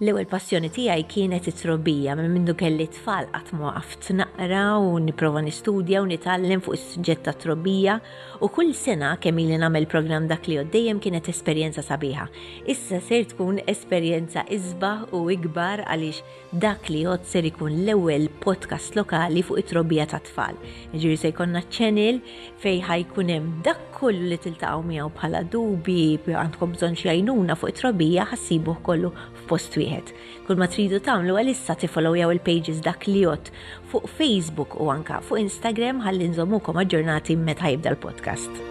L-ewwel passjoni tiegħi kienet it-trobbija. Minn mindu kelli t-tfal qatt ma waqaft naqra u nipprova nistudja u nitgħallem fuq is-suġġett tat-trobbija u kull sena kemm ili nagħmel programm dak li għodd dejjem kienet esperjenza sabiħa. Issa ser tkun esperjenza isbaħ u ikbar għaliex dak li għodd ser ikun l-ewwel podcast lokali fuq it-trobbija tat-tfal. Jiġifieri se jkollna channel fejn ħa jkun hemm dak kollu li tiltaqgħu miegħu bħala dubi, għandkom bżonn xi għajnuna fuq it-trobija ħassibuh kollu f'post wieħed. Kull ma tridu tagħmlu għalissa tifollowjaw il-pages dak li jott fuq Facebook u anka fuq Instagram ħalli nżommukom aġġornati meta jibda l-podcast.